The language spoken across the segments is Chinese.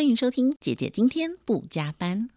欢迎收听《姐姐今天不加班》。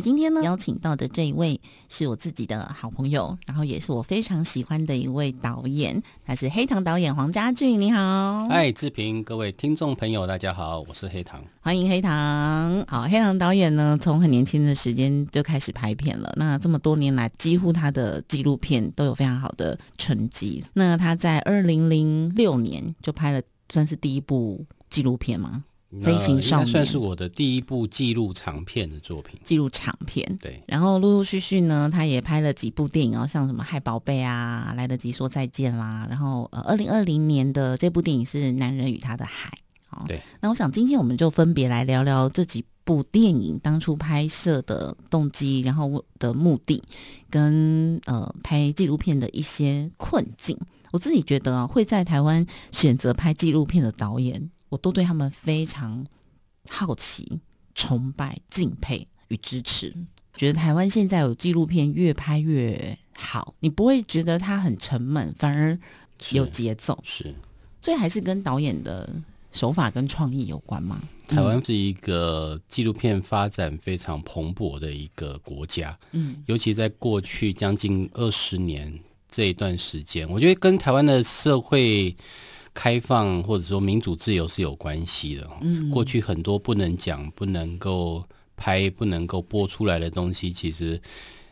在今天呢，邀请到的这一位是我自己的好朋友，然后也是我非常喜欢的一位导演，他是黑糖导演黄家俊。你好，嗨，志平，各位听众朋友，大家好，我是黑糖，欢迎黑糖。好，黑糖导演呢，从很年轻的时间就开始拍片了，那这么多年来，几乎他的纪录片都有非常好的成绩。那他在二零零六年就拍了，算是第一部纪录片吗？飞行少年算是我的第一部记录长片的作品，记录长片。对，然后陆陆续续呢，他也拍了几部电影哦，像什么《海宝贝》啊，《来得及说再见》啦。然后呃，二零二零年的这部电影是《男人与他的海》。哦，对。那我想今天我们就分别来聊聊这几部电影当初拍摄的动机，然后的目的，跟呃拍纪录片的一些困境。我自己觉得啊，会在台湾选择拍纪录片的导演。我都对他们非常好奇、崇拜、敬佩与支持。觉得台湾现在有纪录片越拍越好，你不会觉得它很沉闷，反而有节奏。是，所以还是跟导演的手法跟创意有关吗？台湾是一个纪录片发展非常蓬勃的一个国家。嗯，尤其在过去将近二十年这一段时间，我觉得跟台湾的社会。开放或者说民主自由是有关系的。嗯，过去很多不能讲、不能够拍、不能够播出来的东西，其实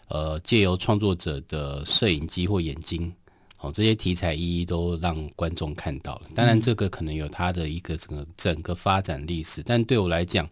呃，借由创作者的摄影机或眼睛，哦，这些题材一一都让观众看到了。当然，这个可能有它的一个整个整个发展历史。但对我来讲，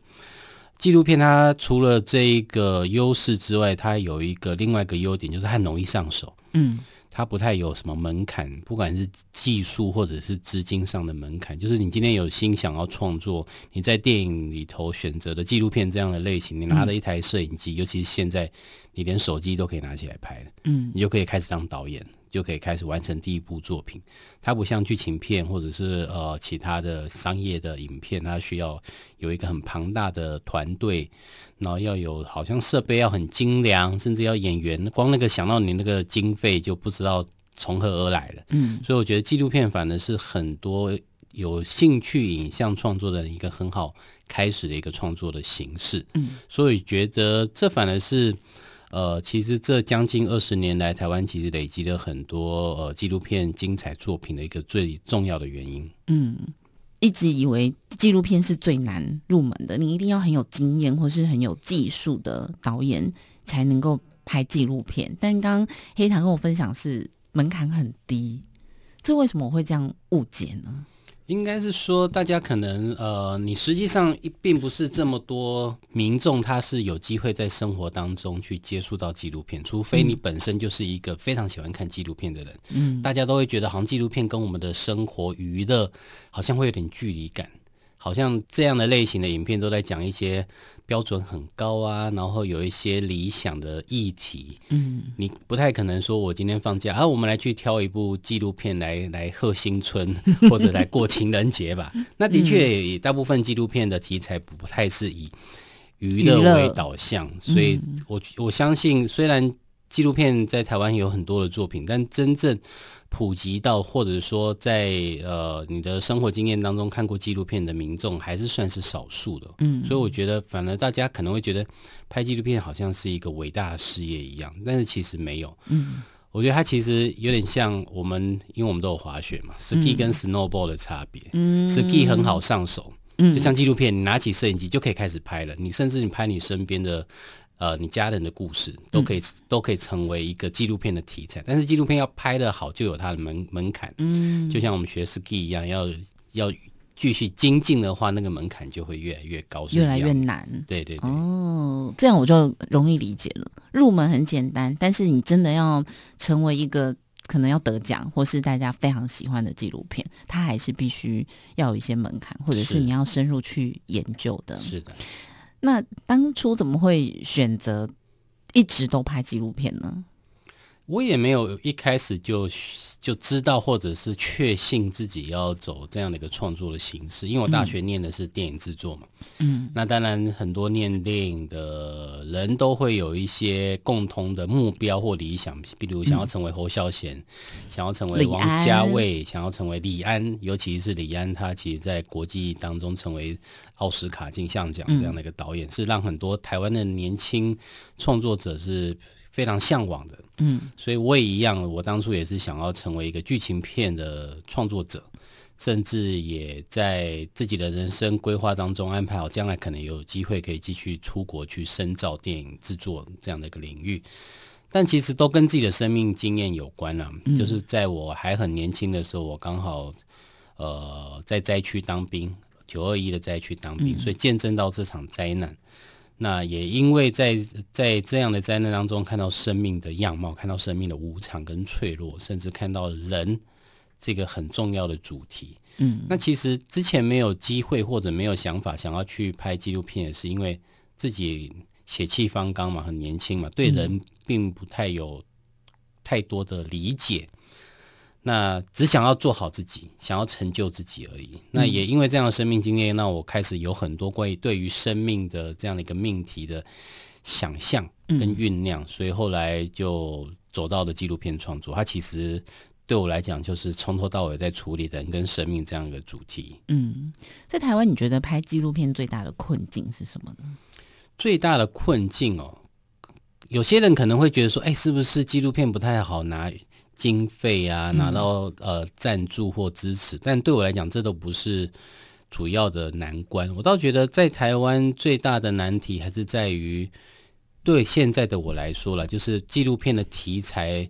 纪录片它除了这一个优势之外，它有一个另外一个优点，就是很容易上手。嗯。它不太有什么门槛，不管是技术或者是资金上的门槛，就是你今天有心想要创作，你在电影里头选择的纪录片这样的类型，你拿了一台摄影机，尤其是现在你连手机都可以拿起来拍嗯，你就可以开始当导演。就可以开始完成第一部作品。它不像剧情片或者是呃其他的商业的影片，它需要有一个很庞大的团队，然后要有好像设备要很精良，甚至要演员。光那个想到你那个经费就不知道从何而来了。嗯，所以我觉得纪录片反而是很多有兴趣影像创作的一个很好开始的一个创作的形式。嗯，所以觉得这反而是。呃，其实这将近二十年来，台湾其实累积了很多呃纪录片精彩作品的一个最重要的原因。嗯，一直以为纪录片是最难入门的，你一定要很有经验或是很有技术的导演才能够拍纪录片。但刚刚黑糖跟我分享是门槛很低，这为什么我会这样误解呢？应该是说，大家可能呃，你实际上并不是这么多民众，他是有机会在生活当中去接触到纪录片，除非你本身就是一个非常喜欢看纪录片的人。嗯，大家都会觉得好像纪录片跟我们的生活娱乐好像会有点距离感。好像这样的类型的影片都在讲一些标准很高啊，然后有一些理想的议题。嗯，你不太可能说我今天放假啊，我们来去挑一部纪录片来来贺新春 或者来过情人节吧。那的确，大部分纪录片的题材不太是以娱乐为导向，所以我我相信，虽然纪录片在台湾有很多的作品，但真正。普及到，或者说在呃你的生活经验当中看过纪录片的民众，还是算是少数的。嗯，所以我觉得，反而大家可能会觉得拍纪录片好像是一个伟大的事业一样，但是其实没有。嗯，我觉得它其实有点像我们，因为我们都有滑雪嘛，ski 跟 snowboard 的差别。嗯，ski 很好上手，嗯，就像纪录片，你拿起摄影机就可以开始拍了。你甚至你拍你身边的。呃，你家人的故事都可以都可以成为一个纪录片的题材，但是纪录片要拍的好，就有它的门门槛。嗯，就像我们学 ski 一样，要要继续精进的话，那个门槛就会越来越高，越来越难。对对对。哦，这样我就容易理解了。入门很简单，但是你真的要成为一个可能要得奖或是大家非常喜欢的纪录片，它还是必须要有一些门槛，或者是你要深入去研究的。是的。那当初怎么会选择一直都拍纪录片呢？我也没有一开始就。就知道或者是确信自己要走这样的一个创作的形式，因为我大学念的是电影制作嘛。嗯，那当然很多念电影的人都会有一些共同的目标或理想，比如想要成为侯孝贤，想要成为王家卫，想要成为李安，尤其是李安，他其实在国际当中成为奥斯卡金像奖这样的一个导演，是让很多台湾的年轻创作者是。非常向往的，嗯，所以我也一样，我当初也是想要成为一个剧情片的创作者，甚至也在自己的人生规划当中安排好，将来可能有机会可以继续出国去深造电影制作这样的一个领域。但其实都跟自己的生命经验有关了，就是在我还很年轻的时候，我刚好呃在灾区当兵，九二一的灾区当兵，所以见证到这场灾难。那也因为在在这样的灾难当中，看到生命的样貌，看到生命的无常跟脆弱，甚至看到人这个很重要的主题。嗯，那其实之前没有机会或者没有想法想要去拍纪录片，也是因为自己血气方刚嘛，很年轻嘛，对人并不太有太多的理解。那只想要做好自己，想要成就自己而已。那也因为这样的生命经验，那我开始有很多关于对于生命的这样的一个命题的想象跟酝酿，所以后来就走到了纪录片创作。它其实对我来讲，就是从头到尾在处理人跟生命这样一个主题。嗯，在台湾，你觉得拍纪录片最大的困境是什么呢？最大的困境哦，有些人可能会觉得说，哎，是不是纪录片不太好拿？经费啊，拿到呃赞助或支持，但对我来讲，这都不是主要的难关。我倒觉得，在台湾最大的难题还是在于，对现在的我来说了，就是纪录片的题材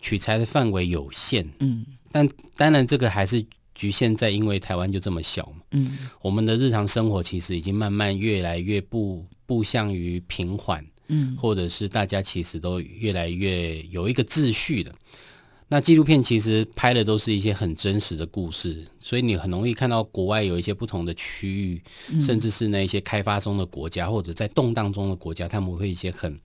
取材的范围有限。嗯，但当然这个还是局限在，因为台湾就这么小嘛。嗯，我们的日常生活其实已经慢慢越来越不步向于平缓，嗯，或者是大家其实都越来越有一个秩序的。那纪录片其实拍的都是一些很真实的故事，所以你很容易看到国外有一些不同的区域，甚至是那一些开发中的国家或者在动荡中的国家，他们会一些很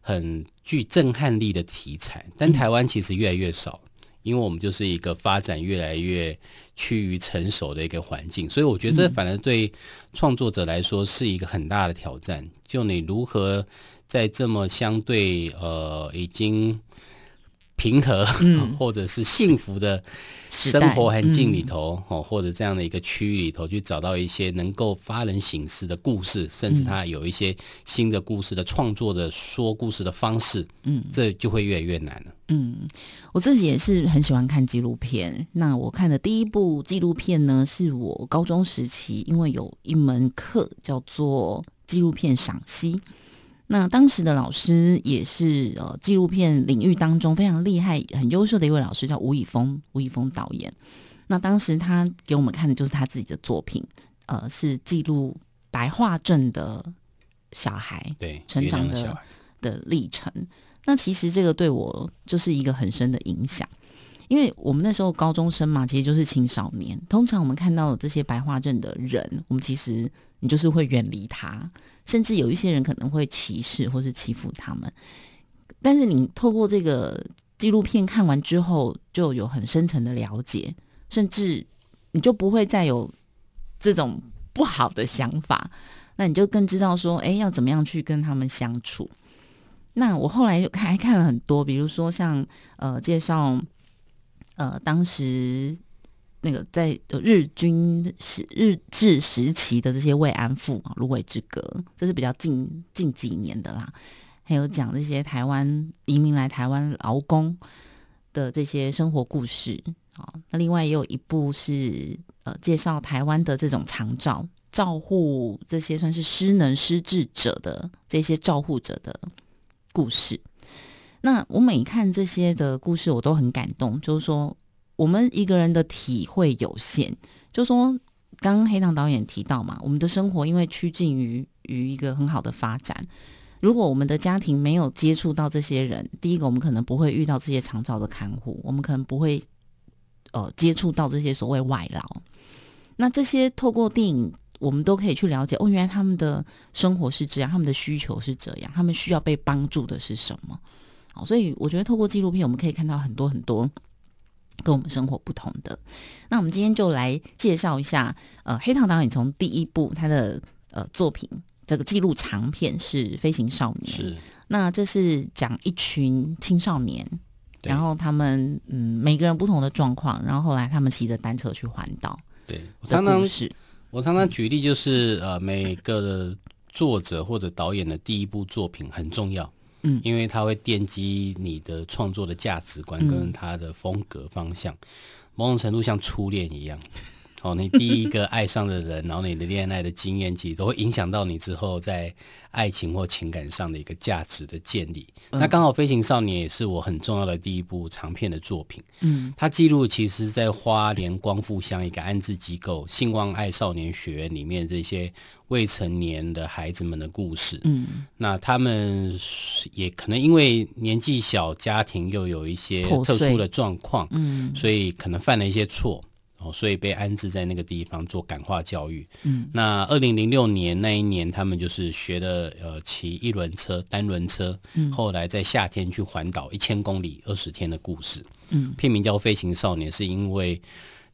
很具震撼力的题材。但台湾其实越来越少，因为我们就是一个发展越来越趋于成熟的一个环境，所以我觉得这反而对创作者来说是一个很大的挑战。就你如何在这么相对呃已经。平和，或者是幸福的生活环境里头，哦，或者这样的一个区域里头，去找到一些能够发人省思的故事，甚至他有一些新的故事的创作的说故事的方式，嗯，这就会越来越难了。嗯，我自己也是很喜欢看纪录片。那我看的第一部纪录片呢，是我高中时期，因为有一门课叫做纪录片赏析。那当时的老师也是呃纪录片领域当中非常厉害、很优秀的一位老师，叫吴以峰。吴以峰导演。那当时他给我们看的就是他自己的作品，呃，是记录白化症的小孩对成长的的历程。那其实这个对我就是一个很深的影响。因为我们那时候高中生嘛，其实就是青少年。通常我们看到这些白化症的人，我们其实你就是会远离他，甚至有一些人可能会歧视或是欺负他们。但是你透过这个纪录片看完之后，就有很深层的了解，甚至你就不会再有这种不好的想法。那你就更知道说，哎，要怎么样去跟他们相处。那我后来就还看了很多，比如说像呃介绍。呃，当时那个在日军时日治时期的这些慰安妇，芦苇之歌，这是比较近近几年的啦。还有讲这些台湾移民来台湾劳工的这些生活故事啊。那另外也有一部是呃介绍台湾的这种长照照护这些算是失能失智者的这些照护者的故事。那我每看这些的故事，我都很感动。就是说，我们一个人的体会有限。就说，刚刚黑糖导演提到嘛，我们的生活因为趋近于于一个很好的发展。如果我们的家庭没有接触到这些人，第一个，我们可能不会遇到这些长照的看护，我们可能不会呃接触到这些所谓外劳。那这些透过电影，我们都可以去了解哦，原来他们的生活是这样，他们的需求是这样，他们需要被帮助的是什么？好，所以我觉得透过纪录片，我们可以看到很多很多跟我们生活不同的。那我们今天就来介绍一下，呃，黑糖导演从第一部他的呃作品，这个记录长片是《飞行少年》，是那这是讲一群青少年，然后他们嗯每个人不同的状况，然后后来他们骑着单车去环岛，对我常常我常常举例就是呃每个作者或者导演的第一部作品很重要。嗯，因为它会奠基你的创作的价值观跟它的风格方向，某种程度像初恋一样。哦，你第一个爱上的人，然后你的恋爱的经验，其实都会影响到你之后在爱情或情感上的一个价值的建立。那刚好《飞行少年》也是我很重要的第一部长片的作品。嗯，它记录其实在花莲光复乡一个安置机构——兴旺爱少年学院里面这些未成年的孩子们的故事。嗯，那他们也可能因为年纪小，家庭又有一些特殊的状况，嗯，所以可能犯了一些错。哦，所以被安置在那个地方做感化教育。嗯，那二零零六年那一年，他们就是学了呃骑一轮车、单轮车。嗯，后来在夏天去环岛一千公里二十天的故事。嗯，片名叫《飞行少年》，是因为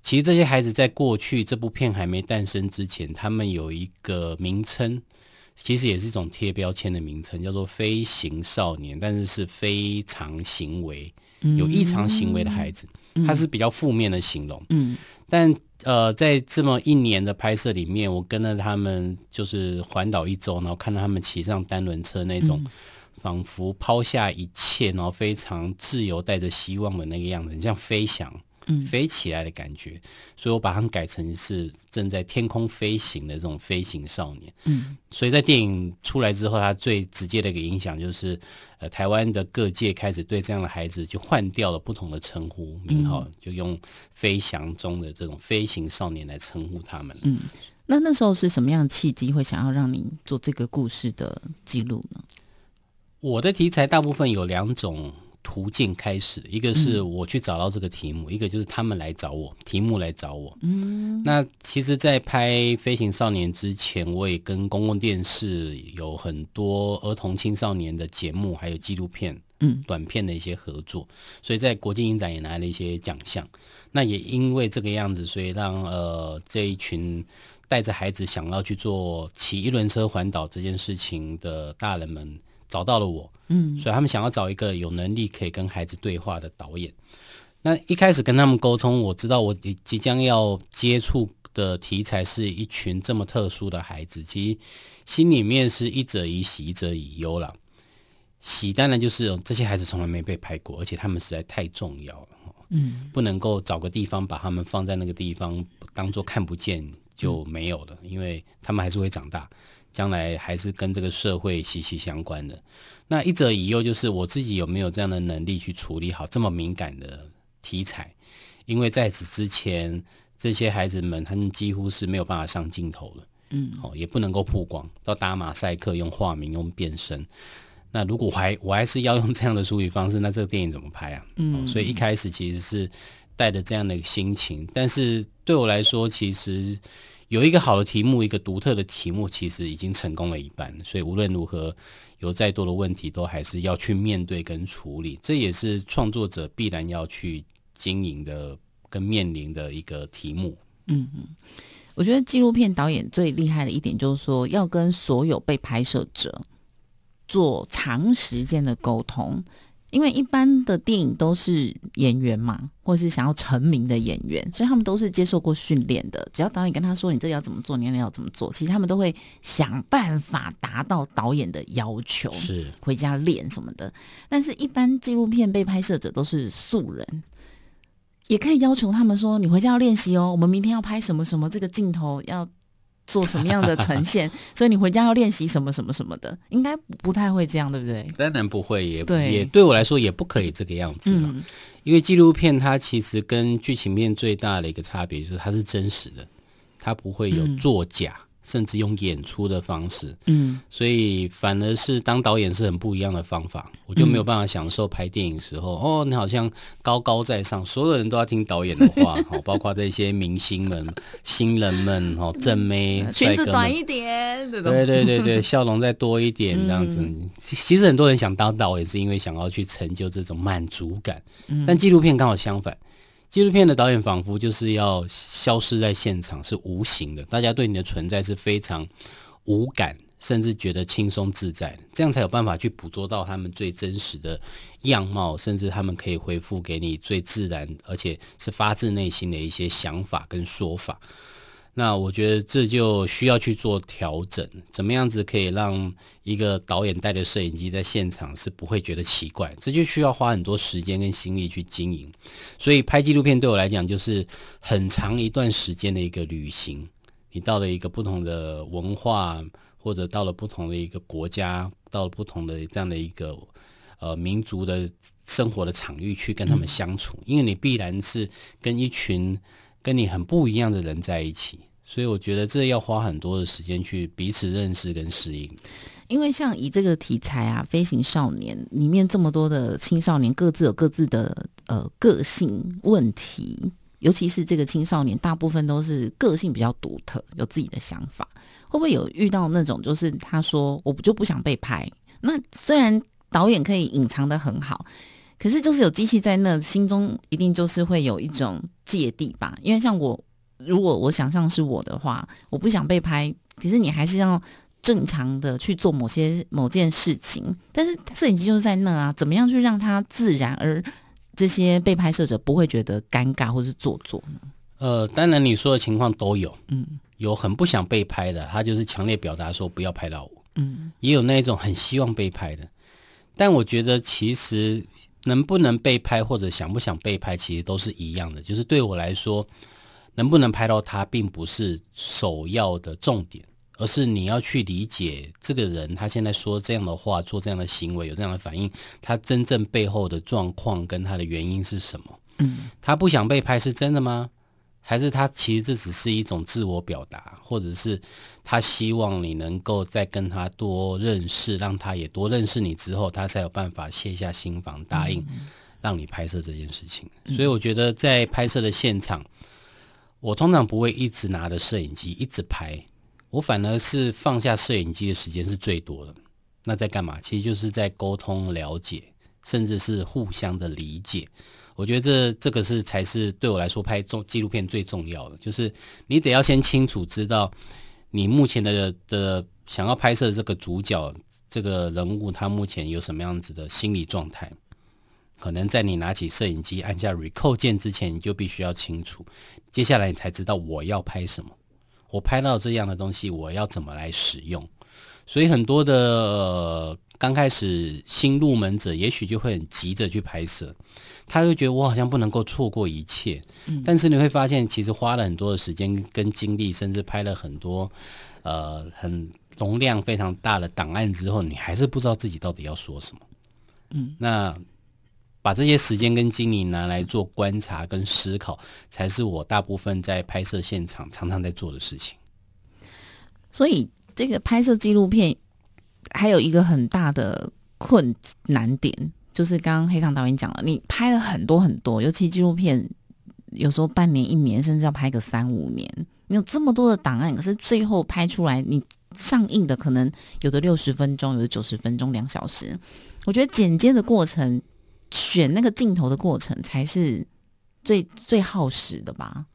其实这些孩子在过去这部片还没诞生之前，他们有一个名称，其实也是一种贴标签的名称，叫做“飞行少年”，但是是非常行为有异常行为的孩子，他是比较负面的形容。嗯。但呃，在这么一年的拍摄里面，我跟着他们就是环岛一周，然后看到他们骑上单轮车那种，仿佛抛下一切，然后非常自由、带着希望的那个样子，很像飞翔。飞起来的感觉，所以我把它们改成是正在天空飞行的这种飞行少年。嗯，所以在电影出来之后，它最直接的一个影响就是，呃，台湾的各界开始对这样的孩子就换掉了不同的称呼名号，就用飞翔中的这种飞行少年来称呼他们。嗯，那那时候是什么样的契机会想要让你做这个故事的记录呢？我的题材大部分有两种。途径开始，一个是我去找到这个题目，一个就是他们来找我，题目来找我。嗯，那其实，在拍《飞行少年》之前，我也跟公共电视有很多儿童青少年的节目，还有纪录片、嗯，短片的一些合作，所以在国际影展也拿了一些奖项。那也因为这个样子，所以让呃这一群带着孩子想要去做骑一轮车环岛这件事情的大人们。找到了我，嗯，所以他们想要找一个有能力可以跟孩子对话的导演。那一开始跟他们沟通，我知道我即将要接触的题材是一群这么特殊的孩子，其实心里面是一者以喜，一者以忧了。喜当然就是这些孩子从来没被拍过，而且他们实在太重要了，嗯，不能够找个地方把他们放在那个地方，当做看不见就没有了，因为他们还是会长大。将来还是跟这个社会息息相关的。那一则以忧就是我自己有没有这样的能力去处理好这么敏感的题材？因为在此之前，这些孩子们他们几乎是没有办法上镜头的，嗯，哦，也不能够曝光，到打马赛克用化名用变身。那如果还我还是要用这样的处理方式，那这个电影怎么拍啊？嗯，所以一开始其实是带着这样的心情，但是对我来说，其实。有一个好的题目，一个独特的题目，其实已经成功了一半。所以无论如何，有再多的问题，都还是要去面对跟处理。这也是创作者必然要去经营的跟面临的一个题目。嗯嗯，我觉得纪录片导演最厉害的一点，就是说要跟所有被拍摄者做长时间的沟通。因为一般的电影都是演员嘛，或者是想要成名的演员，所以他们都是接受过训练的。只要导演跟他说你这要怎么做，你那要怎么做，其实他们都会想办法达到导演的要求，是回家练什么的。但是，一般纪录片被拍摄者都是素人，也可以要求他们说，你回家要练习哦，我们明天要拍什么什么，这个镜头要。做什么样的呈现？所以你回家要练习什么什么什么的，应该不太会这样，对不对？当然不会，也也对我来说也不可以这个样子了。因为纪录片它其实跟剧情片最大的一个差别就是它是真实的，它不会有作假，甚至用演出的方式，嗯，所以反而是当导演是很不一样的方法，我就没有办法享受拍电影时候，哦，你好像高高在上，所有人都要听导演的话，哦，包括这些明星们、新人们，哦，正妹、裙子短一点，对对对对，笑容再多一点，这样子。其实很多人想当导演，是因为想要去成就这种满足感，但纪录片刚好相反。纪录片的导演仿佛就是要消失在现场，是无形的，大家对你的存在是非常无感，甚至觉得轻松自在，这样才有办法去捕捉到他们最真实的样貌，甚至他们可以回复给你最自然，而且是发自内心的一些想法跟说法。那我觉得这就需要去做调整，怎么样子可以让一个导演带着摄影机在现场是不会觉得奇怪？这就需要花很多时间跟心力去经营。所以拍纪录片对我来讲就是很长一段时间的一个旅行。你到了一个不同的文化，或者到了不同的一个国家，到了不同的这样的一个呃民族的生活的场域去跟他们相处，因为你必然是跟一群跟你很不一样的人在一起。所以我觉得这要花很多的时间去彼此认识跟适应，因为像以这个题材啊，《飞行少年》里面这么多的青少年各自有各自的呃个性问题，尤其是这个青少年，大部分都是个性比较独特，有自己的想法。会不会有遇到那种，就是他说我不就不想被拍？那虽然导演可以隐藏的很好，可是就是有机器在那，心中一定就是会有一种芥蒂吧？因为像我。如果我想象是我的话，我不想被拍，可是你还是要正常的去做某些某件事情。但是摄影机就是在那啊，怎么样去让它自然，而这些被拍摄者不会觉得尴尬或是做作呢？呃，当然你说的情况都有，嗯，有很不想被拍的，他就是强烈表达说不要拍到我，嗯，也有那一种很希望被拍的。但我觉得其实能不能被拍或者想不想被拍，其实都是一样的，就是对我来说。能不能拍到他，并不是首要的重点，而是你要去理解这个人，他现在说这样的话，做这样的行为，有这样的反应，他真正背后的状况跟他的原因是什么？嗯，他不想被拍是真的吗？还是他其实这只是一种自我表达，或者是他希望你能够再跟他多认识，让他也多认识你之后，他才有办法卸下心防，答应让你拍摄这件事情。所以我觉得在拍摄的现场。我通常不会一直拿着摄影机一直拍，我反而是放下摄影机的时间是最多的。那在干嘛？其实就是在沟通、了解，甚至是互相的理解。我觉得这这个是才是对我来说拍重纪录片最重要的，就是你得要先清楚知道你目前的的想要拍摄这个主角这个人物他目前有什么样子的心理状态。可能在你拿起摄影机按下 record 键之前，你就必须要清楚，接下来你才知道我要拍什么，我拍到这样的东西，我要怎么来使用。所以很多的刚开始新入门者，也许就会很急着去拍摄，他会觉得我好像不能够错过一切。但是你会发现，其实花了很多的时间跟精力，甚至拍了很多呃很容量非常大的档案之后，你还是不知道自己到底要说什么。嗯，那。把这些时间跟精力拿来做观察跟思考，才是我大部分在拍摄现场常常在做的事情。所以，这个拍摄纪录片还有一个很大的困难点，就是刚刚黑糖导演讲了，你拍了很多很多，尤其纪录片有时候半年、一年，甚至要拍个三五年，你有这么多的档案，可是最后拍出来，你上映的可能有的六十分钟，有的九十分钟、两小时。我觉得剪接的过程。选那个镜头的过程才是最最耗时的吧？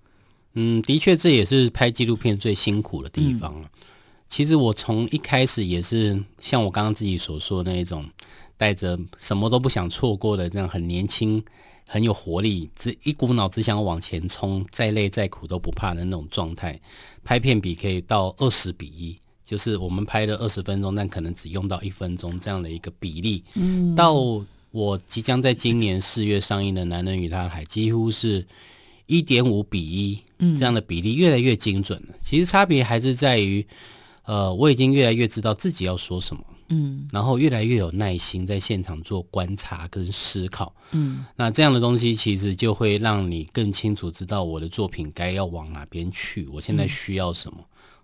嗯，的确，这也是拍纪录片最辛苦的地方了。其实我从一开始也是像我刚刚自己所说的那一种，带着什么都不想错过的这样很年轻、很有活力，只一股脑只想往前冲，再累再苦都不怕的那种状态。拍片比可以到二十比一，就是我们拍的二十分钟，但可能只用到一分钟这样的一个比例。嗯，到。我即将在今年四月上映的《男人与他的海》，几乎是一点五比一这样的比例，越来越精准了。其实差别还是在于，呃，我已经越来越知道自己要说什么，嗯，然后越来越有耐心在现场做观察跟思考，嗯，那这样的东西其实就会让你更清楚知道我的作品该要往哪边去，我现在需要什么。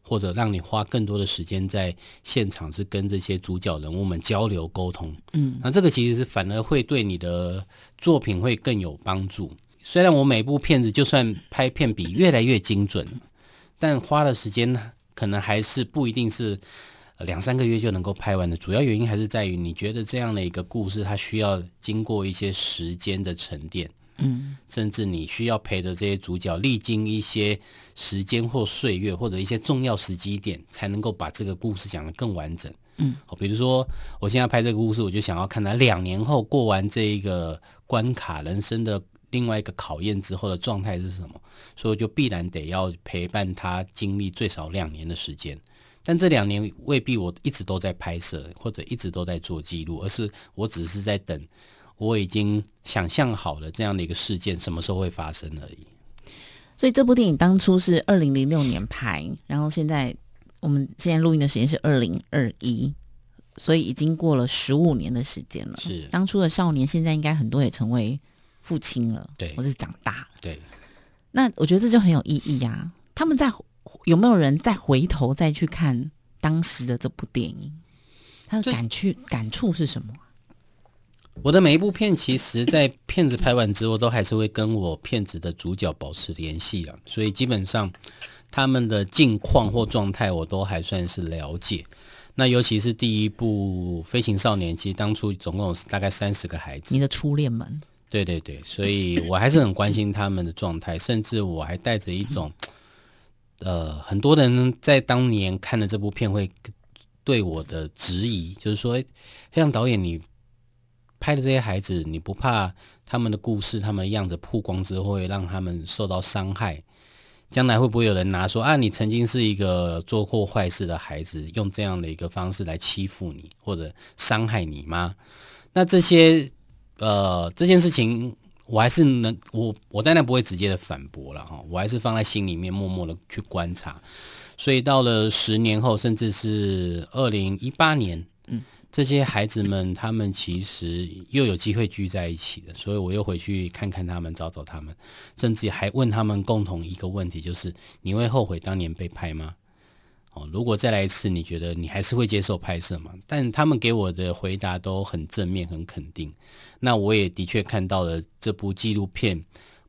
或者让你花更多的时间在现场，是跟这些主角人物们交流沟通。嗯，那这个其实是反而会对你的作品会更有帮助。虽然我每部片子就算拍片比越来越精准，但花的时间呢，可能还是不一定是两三个月就能够拍完的。主要原因还是在于，你觉得这样的一个故事，它需要经过一些时间的沉淀。嗯，甚至你需要陪着这些主角历经一些时间或岁月，或者一些重要时机点，才能够把这个故事讲得更完整。嗯，好，比如说我现在拍这个故事，我就想要看他两年后过完这一个关卡，人生的另外一个考验之后的状态是什么，所以就必然得要陪伴他经历最少两年的时间。但这两年未必我一直都在拍摄，或者一直都在做记录，而是我只是在等。我已经想象好了这样的一个事件什么时候会发生而已。所以这部电影当初是二零零六年拍，然后现在我们现在录音的时间是二零二一，所以已经过了十五年的时间了。是当初的少年，现在应该很多也成为父亲了，对，或是长大了。对，那我觉得这就很有意义啊。他们在有没有人再回头再去看当时的这部电影？他的感去感触是什么？我的每一部片，其实，在片子拍完之后，都还是会跟我片子的主角保持联系啊。所以基本上，他们的近况或状态，我都还算是了解。那尤其是第一部《飞行少年》，其实当初总共有大概三十个孩子。你的初恋们？对对对，所以我还是很关心他们的状态，甚至我还带着一种，呃，很多人在当年看了这部片会对我的质疑，就是说，黑亮导演你。拍的这些孩子，你不怕他们的故事、他们的样子曝光之后，会让他们受到伤害？将来会不会有人拿说啊，你曾经是一个做过坏事的孩子，用这样的一个方式来欺负你或者伤害你吗？那这些呃，这件事情，我还是能我我当然不会直接的反驳了哈，我还是放在心里面，默默的去观察。所以到了十年后，甚至是二零一八年。嗯这些孩子们，他们其实又有机会聚在一起的，所以我又回去看看他们，找找他们，甚至还问他们共同一个问题，就是你会后悔当年被拍吗？哦，如果再来一次，你觉得你还是会接受拍摄吗？但他们给我的回答都很正面，很肯定。那我也的确看到了这部纪录片，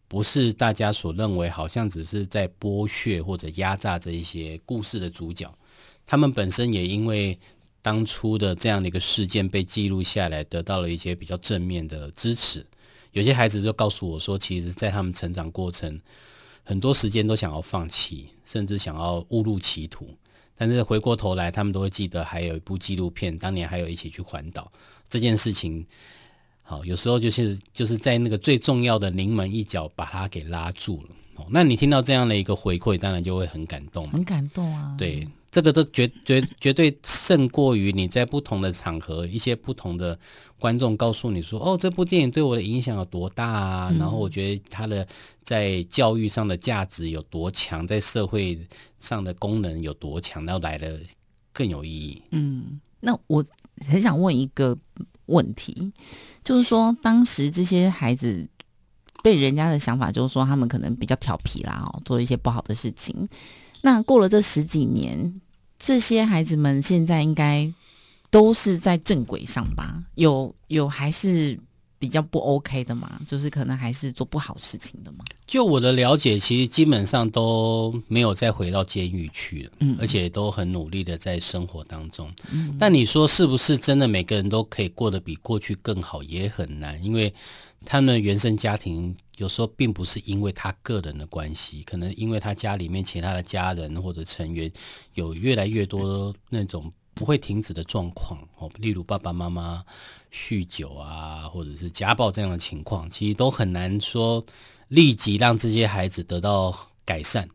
不是大家所认为好像只是在剥削或者压榨这一些故事的主角，他们本身也因为。当初的这样的一个事件被记录下来，得到了一些比较正面的支持。有些孩子就告诉我说，其实，在他们成长过程，很多时间都想要放弃，甚至想要误入歧途。但是回过头来，他们都会记得还有一部纪录片，当年还有一起去环岛这件事情。好，有时候就是就是在那个最重要的临门一脚，把他给拉住了。哦，那你听到这样的一个回馈，当然就会很感动，很感动啊。对。这个都绝绝绝对胜过于你在不同的场合，一些不同的观众告诉你说：“哦，这部电影对我的影响有多大啊？”然后我觉得它的在教育上的价值有多强，在社会上的功能有多强，然后来的更有意义。嗯，那我很想问一个问题，就是说，当时这些孩子被人家的想法就是说，他们可能比较调皮啦，哦，做了一些不好的事情。那过了这十几年，这些孩子们现在应该都是在正轨上吧？有有还是比较不 OK 的嘛？就是可能还是做不好事情的嘛？就我的了解，其实基本上都没有再回到监狱去了，嗯，而且都很努力的在生活当中。嗯，但你说是不是真的每个人都可以过得比过去更好，也很难，因为他们原生家庭。有时候并不是因为他个人的关系，可能因为他家里面其他的家人或者成员有越来越多那种不会停止的状况哦，例如爸爸妈妈酗酒啊，或者是家暴这样的情况，其实都很难说立即让这些孩子得到改善。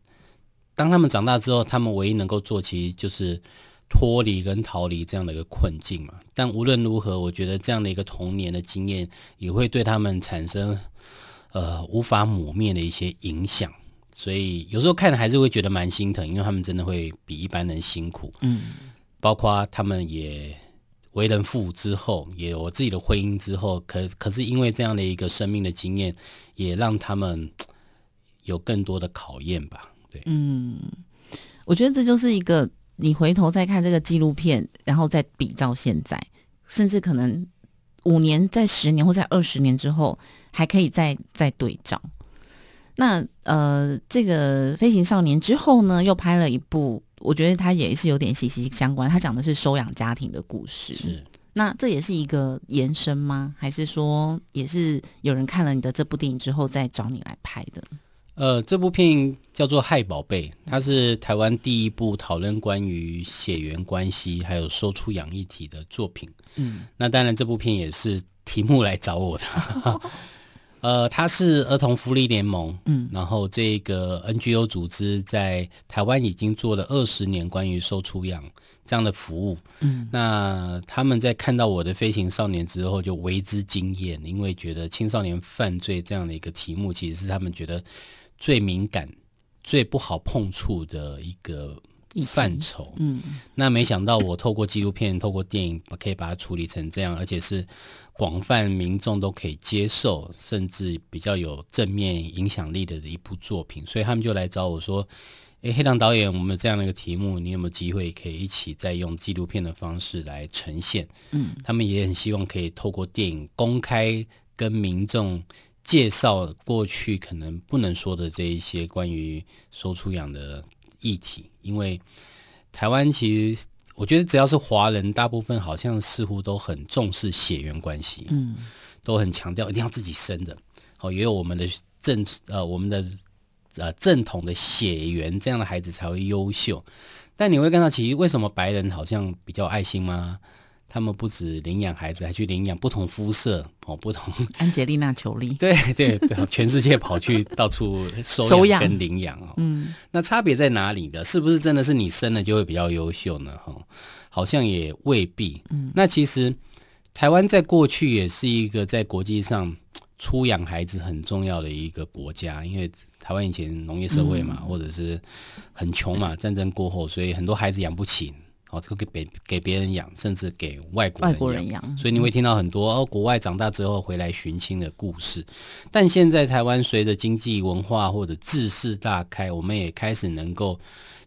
当他们长大之后，他们唯一能够做，其实就是脱离跟逃离这样的一个困境嘛。但无论如何，我觉得这样的一个童年的经验也会对他们产生。呃，无法抹灭的一些影响，所以有时候看还是会觉得蛮心疼，因为他们真的会比一般人辛苦。嗯，包括他们也为人父之后，也有自己的婚姻之后，可可是因为这样的一个生命的经验，也让他们有更多的考验吧。对，嗯，我觉得这就是一个你回头再看这个纪录片，然后再比照现在，甚至可能五年、在十年或在二十年之后，还可以再再对照。那呃，这个飞行少年之后呢，又拍了一部，我觉得他也是有点息息相关。他讲的是收养家庭的故事。是，那这也是一个延伸吗？还是说，也是有人看了你的这部电影之后再找你来拍的？呃，这部片叫做《害宝贝》，它是台湾第一部讨论关于血缘关系还有收出养一体的作品。嗯，那当然，这部片也是题目来找我的。呃，它是儿童福利联盟，嗯，然后这个 NGO 组织在台湾已经做了二十年关于收出养这样的服务，嗯，那他们在看到我的飞行少年之后就为之惊艳，因为觉得青少年犯罪这样的一个题目，其实是他们觉得最敏感、最不好碰触的一个。范畴，嗯，那没想到我透过纪录片、透过电影，可以把它处理成这样，而且是广泛民众都可以接受，甚至比较有正面影响力的一部作品。所以他们就来找我说：“诶，黑糖导演，我们有这样的一个题目，你有没有机会可以一起再用纪录片的方式来呈现？”嗯，他们也很希望可以透过电影公开跟民众介绍过去可能不能说的这一些关于收出养的。议题，因为台湾其实我觉得只要是华人，大部分好像似乎都很重视血缘关系，嗯，都很强调一定要自己生的，哦，也有我们的正呃我们的呃正统的血缘，这样的孩子才会优秀。但你会看到，其实为什么白人好像比较爱心吗？他们不止领养孩子，还去领养不同肤色哦，不同。安吉丽娜·裘丽，对对对，全世界跑去到处收养跟领养哦。嗯，那差别在哪里的？是不是真的是你生了就会比较优秀呢？哈，好像也未必。嗯，那其实台湾在过去也是一个在国际上出养孩子很重要的一个国家，因为台湾以前农业社会嘛，或者是很穷嘛，战争过后，所以很多孩子养不起。哦，这个给别给别人养，甚至给外国人养，所以你会听到很多哦，国外长大之后回来寻亲的故事。但现在台湾随着经济文化或者知识大开，我们也开始能够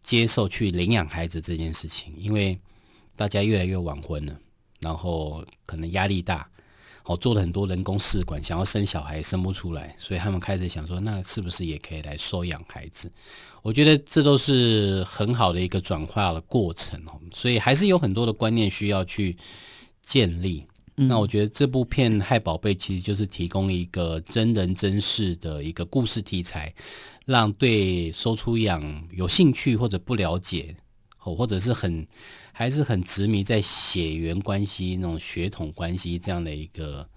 接受去领养孩子这件事情，因为大家越来越晚婚了，然后可能压力大。哦，做了很多人工试管，想要生小孩生不出来，所以他们开始想说，那是不是也可以来收养孩子？我觉得这都是很好的一个转化的过程哦。所以还是有很多的观念需要去建立。那我觉得这部片《害宝贝》其实就是提供一个真人真事的一个故事题材，让对收出养有兴趣或者不了解，哦，或者是很。还是很执迷在血缘关系那种血统关系这样的一个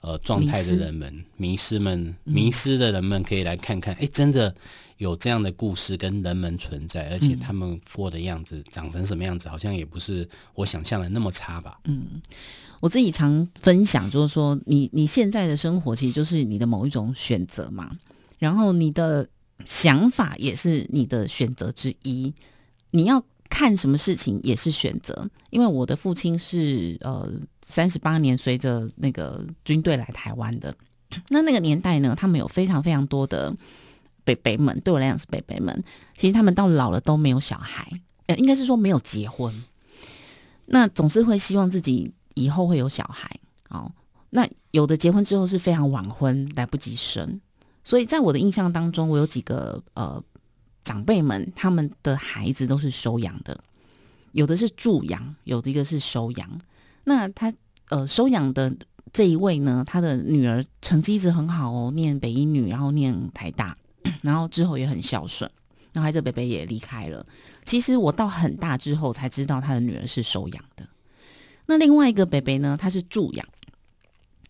呃状态的人们，迷失们迷失的人们可以来看看，哎，真的有这样的故事跟人们存在，而且他们过的样子长成什么样子，好像也不是我想象的那么差吧。嗯，我自己常分享就是说，你你现在的生活其实就是你的某一种选择嘛，然后你的想法也是你的选择之一，你要。看什么事情也是选择，因为我的父亲是呃三十八年随着那个军队来台湾的，那那个年代呢，他们有非常非常多的北北们，对我来讲是北北们，其实他们到老了都没有小孩，呃，应该是说没有结婚，那总是会希望自己以后会有小孩，哦，那有的结婚之后是非常晚婚，来不及生，所以在我的印象当中，我有几个呃。长辈们他们的孩子都是收养的，有的是助养，有的一个是收养。那他呃收养的这一位呢，他的女儿成绩一直很好哦，念北一女，然后念台大，然后之后也很孝顺。然后这北北也离开了。其实我到很大之后才知道他的女儿是收养的。那另外一个北北呢，他是助养，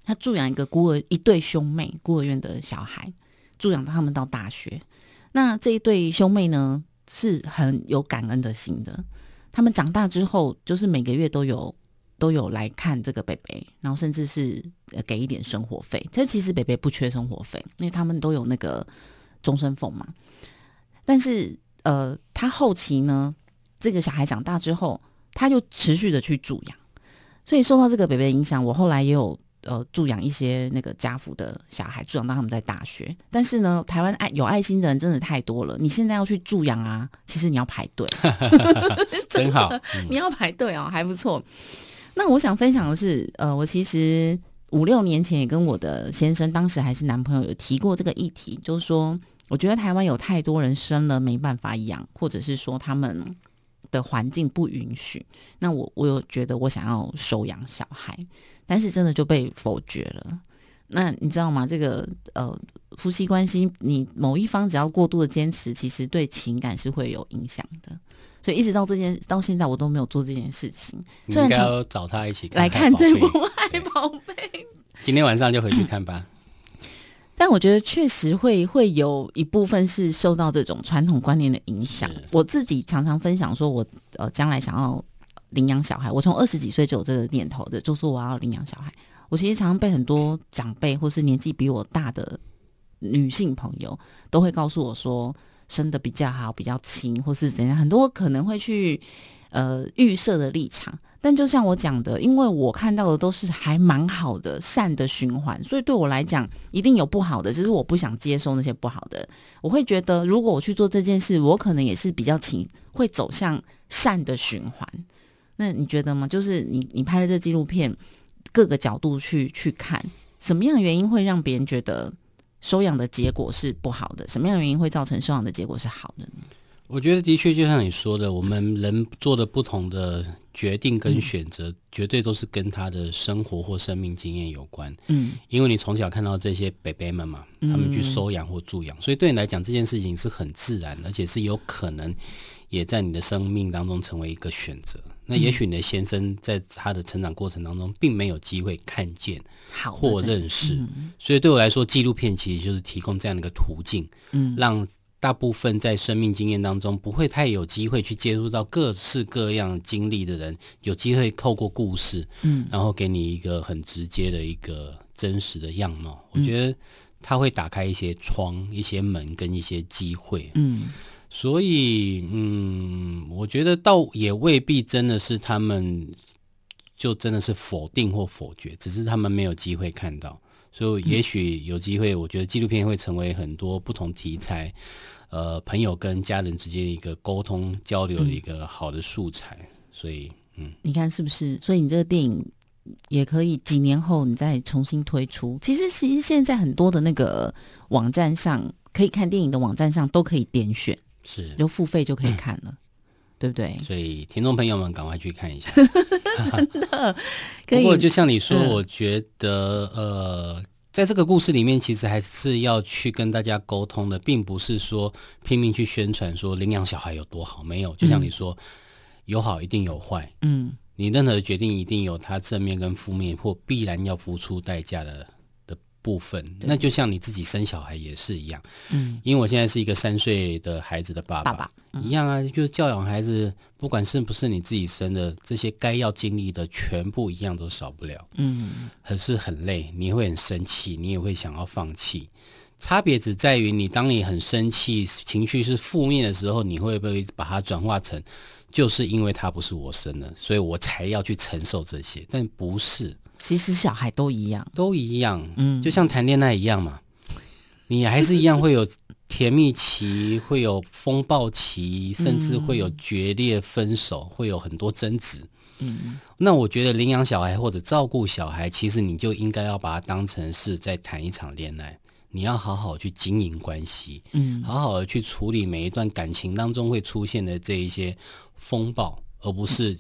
他助养一个孤儿一对兄妹孤儿院的小孩，助养他们到大学。那这一对兄妹呢，是很有感恩的心的。他们长大之后，就是每个月都有都有来看这个北北，然后甚至是给一点生活费。这其实北北不缺生活费，因为他们都有那个终身俸嘛。但是呃，他后期呢，这个小孩长大之后，他就持续的去助养，所以受到这个北北影响，我后来也有呃助养一些那个家福的小孩，助养到他们在大学。但是呢，台湾爱有爱心的人真的太多了，你现在要去助养啊，其实你要排队，真好，你要排队哦，还不错。那我想分享的是，呃，我其实五六年前也跟我的先生，当时还是男朋友，有提过这个议题，就是说，我觉得台湾有太多人生了没办法养，或者是说他们的环境不允许。那我我又觉得我想要收养小孩，但是真的就被否决了。那你知道吗？这个呃，夫妻关系，你某一方只要过度的坚持，其实对情感是会有影响的。所以一直到这件到现在，我都没有做这件事情。你应该要找他一起来看这部《爱宝贝》。今天晚上就回去看吧。但我觉得确实会会有一部分是受到这种传统观念的影响。我自己常常分享说，我呃将来想要领养小孩，我从二十几岁就有这个念头的，就说我要领养小孩。我其实常常被很多长辈或是年纪比我大的女性朋友都会告诉我说。生的比较好，比较轻，或是怎样，很多可能会去呃预设的立场。但就像我讲的，因为我看到的都是还蛮好的善的循环，所以对我来讲一定有不好的，只是我不想接受那些不好的。我会觉得，如果我去做这件事，我可能也是比较情，会走向善的循环。那你觉得吗？就是你你拍的这纪录片，各个角度去去看，什么样的原因会让别人觉得？收养的结果是不好的，什么样的原因会造成收养的结果是好的呢？我觉得的确就像你说的，我们人做的不同的决定跟选择，绝对都是跟他的生活或生命经验有关。嗯，因为你从小看到这些 baby 们嘛，他们去收养或助养，所以对你来讲这件事情是很自然，而且是有可能也在你的生命当中成为一个选择。那也许你的先生在他的成长过程当中，并没有机会看见或认识，所以对我来说，纪录片其实就是提供这样的一个途径，嗯，让大部分在生命经验当中不会太有机会去接触到各式各样经历的人，有机会透过故事，嗯，然后给你一个很直接的一个真实的样貌。我觉得他会打开一些窗、一些门跟一些机会，嗯。所以，嗯，我觉得倒也未必真的是他们就真的是否定或否决，只是他们没有机会看到。所以，也许有机会，我觉得纪录片会成为很多不同题材，呃，朋友跟家人之间的一个沟通交流的一个好的素材。所以，嗯，你看是不是？所以你这个电影也可以几年后你再重新推出。其实，其实现在很多的那个网站上可以看电影的网站上都可以点选。是，就付费就可以看了，对不对？所以听众朋友们赶快去看一下，真的。不过就像你说，我觉得呃，在这个故事里面，其实还是要去跟大家沟通的，并不是说拼命去宣传说领养小孩有多好，没有。就像你说，有好一定有坏，嗯，你任何决定一定有它正面跟负面，或必然要付出代价的。部分，那就像你自己生小孩也是一样，嗯，因为我现在是一个三岁的孩子的爸爸，一样啊，就是教养孩子，不管是不是你自己生的，这些该要经历的全部一样都少不了，嗯，很是很累，你会很生气，你也会想要放弃，差别只在于你当你很生气，情绪是负面的时候，你会不会把它转化成，就是因为他不是我生的，所以我才要去承受这些，但不是。其实小孩都一样，都一样，嗯，就像谈恋爱一样嘛，你还是一样会有甜蜜期，会有风暴期，甚至会有决裂、分手，会有很多争执。嗯，那我觉得领养小孩或者照顾小孩，其实你就应该要把它当成是在谈一场恋爱，你要好好去经营关系，嗯，好好的去处理每一段感情当中会出现的这一些风暴，而不是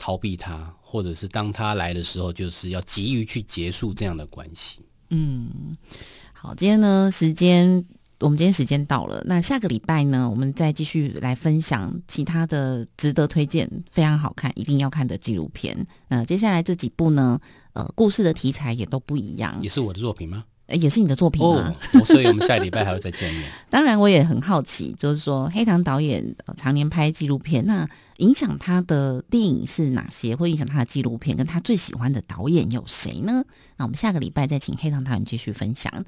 逃避他。或者是当他来的时候，就是要急于去结束这样的关系。嗯，好，今天呢，时间我们今天时间到了，那下个礼拜呢，我们再继续来分享其他的值得推荐、非常好看、一定要看的纪录片。那接下来这几部呢，呃，故事的题材也都不一样，也是我的作品吗？也是你的作品吗？所以我们下礼拜还会再见面。当然，我也很好奇，就是说黑糖导演常年拍纪录片，那影响他的电影是哪些？会影响他的纪录片，跟他最喜欢的导演有谁呢？那我们下个礼拜再请黑糖导演继续分享。